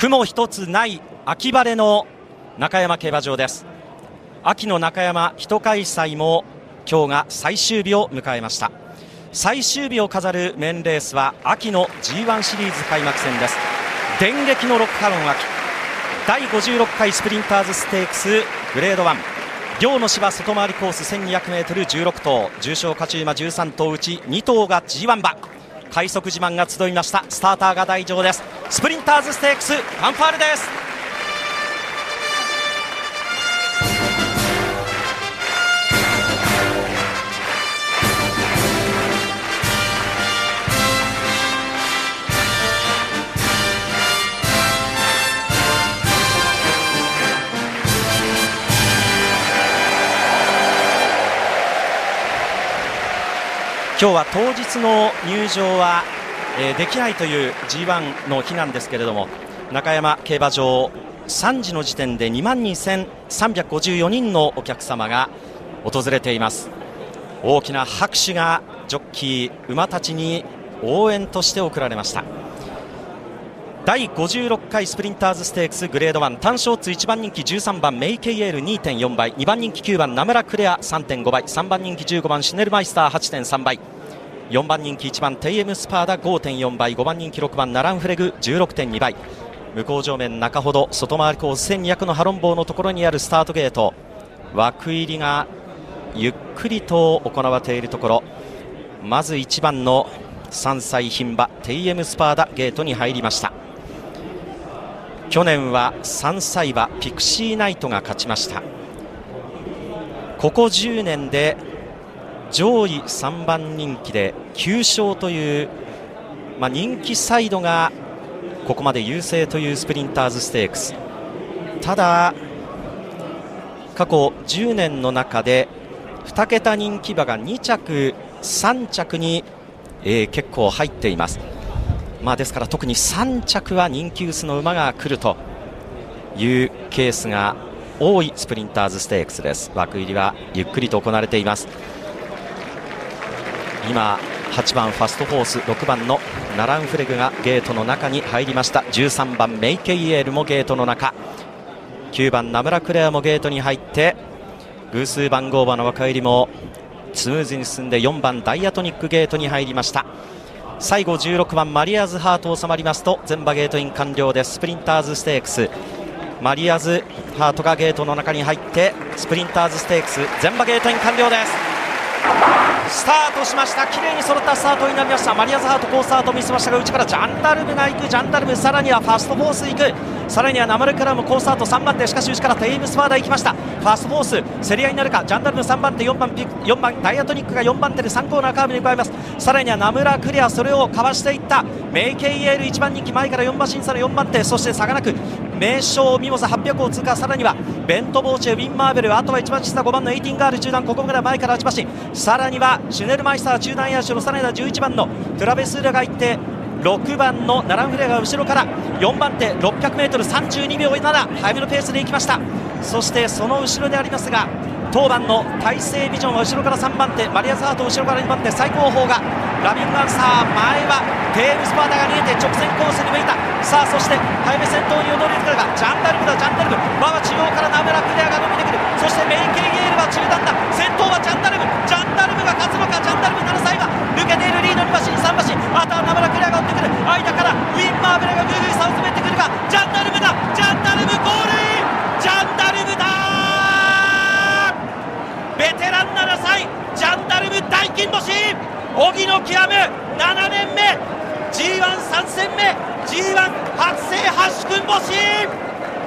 雲一つない秋晴れの中山競馬場です。秋の中山人開催も今日が最終日を迎えました。最終日を飾るメンレースは秋の G1 シリーズ開幕戦です。電撃のロックハロン秋第56回スプリンターズステークスグレード1両の芝外回りコース 1200m16 頭。重賞勝ち馬13頭うち2頭が G1 馬。快速自慢が集いました。スターターが台上です。スプリンターズステークスファンファーレです。今日は当日の入場は、えー、できないという G1 の日なんですけれども中山競馬場3時の時点で2万2354人のお客様が訪れています。大きな拍手がジョッキー馬たちに応援として送られました。第56回スプリンターズステークスグレード1単勝ツ1番人気13番メイケイエール2.4倍2番人気9番ナムラクレア3.5倍3番人気15番シネルマイスター8.3倍。4番人気1番テイエムスパーダ5.4倍5番人気6番ナランフレグ16.2倍。向こう上面中ほど外回りコース1200のハロン棒のところにあるスタートゲート。枠入りがゆっくりと行われているところ。まず1番の3歳牝馬テイエムスパーダゲートに入りました。去年は3歳馬ピクシーナイトが勝ちました。ここ10年で上位3番人気で9勝という、まあ、人気サイドがここまで優勢というスプリンターズステークス。ただ過去10年の中で2桁人気馬が2着、3着に、えー、結構入っています、まあ、ですから特に3着は人気薄の馬が来るというケースが多いスプリンターズステークスです。枠入りはゆっくりと行われています。今8番ファストフォース6番のナランフレグがゲートの中に入りました。13番メイケイエールもゲートの中。9番ナムラクレアもゲートに入って偶数番号馬の枠入りもスムーズに進んで4番ダイアトニックゲートに入りました。最後16番マリアーズハート収まりますと全馬ゲートイン完了です。スプリンターズステークス。マリアーズハートがゲートの中に入ってスプリンターズステークス全馬ゲートイン完了です。スタートしました。綺麗に揃ったスタートになりました。マリアーズハート好スタート見せましたが内からジャンダルムが行く。ジャンダルムさらにはファストフォース行く。さらにはナムラクレアも好スタート3番手しかし内からテイエムスパーダ行きました。ファストフォース競り合いになるか。ジャンダルム3番手4番ピ4番ダイアトニックが4番手で3コーナーカーブに向かいます。さらにはナムラクレアそれをかわしていった。メイケイエール1番人気前から4馬審査の4番手。そして差がなく名将ミモザ800を通過。さらにはベントボーチェウィンマーベルあとは1番下5番のエイティンガール中段ここから前から8馬身さらにはシュネルマイスター中段野手のさらには11番のトラベスーラが行って6番のナランフレアが後ろから4番手 600m32 秒7早めのペースで行きました。そしてその後ろでありますが当番の大西ビジョンは後ろから3番手マリア・ザート後ろから2番手最高峰がラビングアンサー前はテールスパーダが逃げて直線コースに向いた。さあそして早め先頭に躍り出がジャンダルムだジャンダルム馬は中央からナムラクレアが伸びてくる。そしてメイケイゲールは中段だ。先頭はジャンダルムジャンダルムが勝つのかジャンダルム7歳は抜けているリード2馬身3馬身あとはナムラクレアが追ってくる。間からウィンマーベルがぐいぐい差を詰めてくるがジャンダルムだジャンダルムゴールインジャンダルムだベテラン7歳ジャンダルム大金星。荻野極む7年目。G13 戦目。G1 初制覇殊勲星。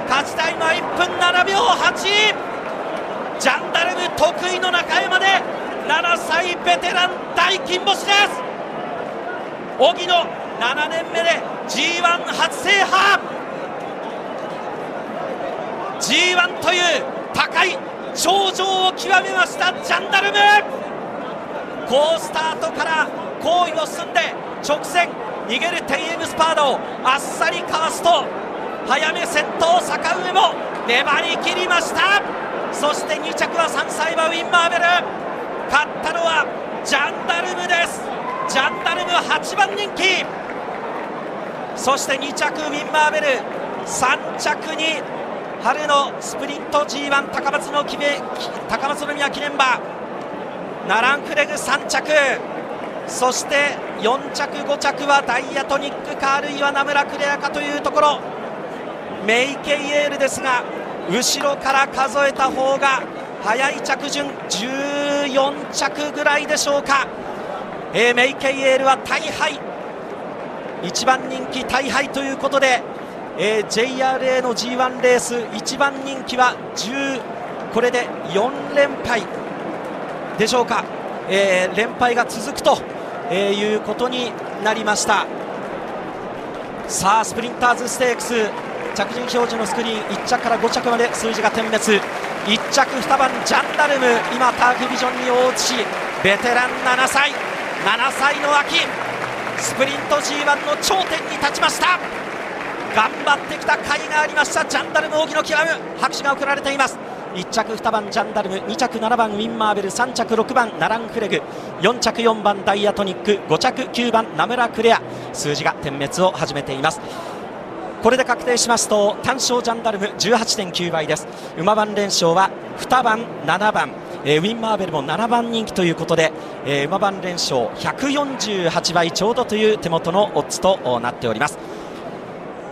勝ちタイムは1分7秒8ジャンダルム得意の中山で7歳ベテラン大金星です。荻野7年目で G1 初制覇。G1 という高い頂上を極めましたジャンダルム。好スタートから好位を進んで直線逃げるテイエムスパードをあっさりかわすと早め先頭坂上も粘り切りました。そして2着は3歳馬ウィンマーベル。勝ったのはジャンダルムです。ジャンダルム8番人気。そして2着ウィンマーベル。3着に春のスプリント G1 高松の高松宮記念馬。ナランフレグ3着。そして4着5着はダイヤトニックかあるいはナムラクレアかというところ。メイケイエールですが後ろから数えた方が早い着順。14着ぐらいでしょうか、えー、メイケイエールは大敗。1番人気大敗ということで、えー、JRA の G1 レース1番人気は10これで4連敗でしょうか、えー、連敗が続くと、えー、いうことになりました。さあスプリンターズステークス着順表示のスクリーン1着から5着まで数字が点滅。1着2番ジャンダルム今タークビジョンに大内しベテラン7歳。7歳の秋スプリント G1 の頂点に立ちました。頑張ってきた甲斐がありました。ジャンダルム荻野極む拍手が送られています。1着2番ジャンダルム。2着7番ウィンマーベル。3着6番ナランフレグ。4着4番ダイヤトニック。5着9番ナムラクレア。数字が点滅を始めています。これで確定しますと単勝ジャンダルム18.9倍です。馬番連勝は2番7番。えー、ウィン・マーベルも7番人気ということで、えー、馬番連勝148倍ちょうどという手元のオッズとなっております。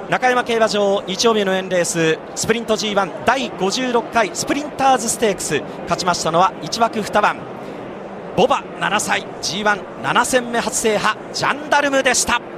中山競馬場日曜日のエンレーススプリント G1 第56回スプリンターズステークス勝ちましたのは1枠2番。ボバ7歳 G17 戦目初制覇ジャンダルムでした。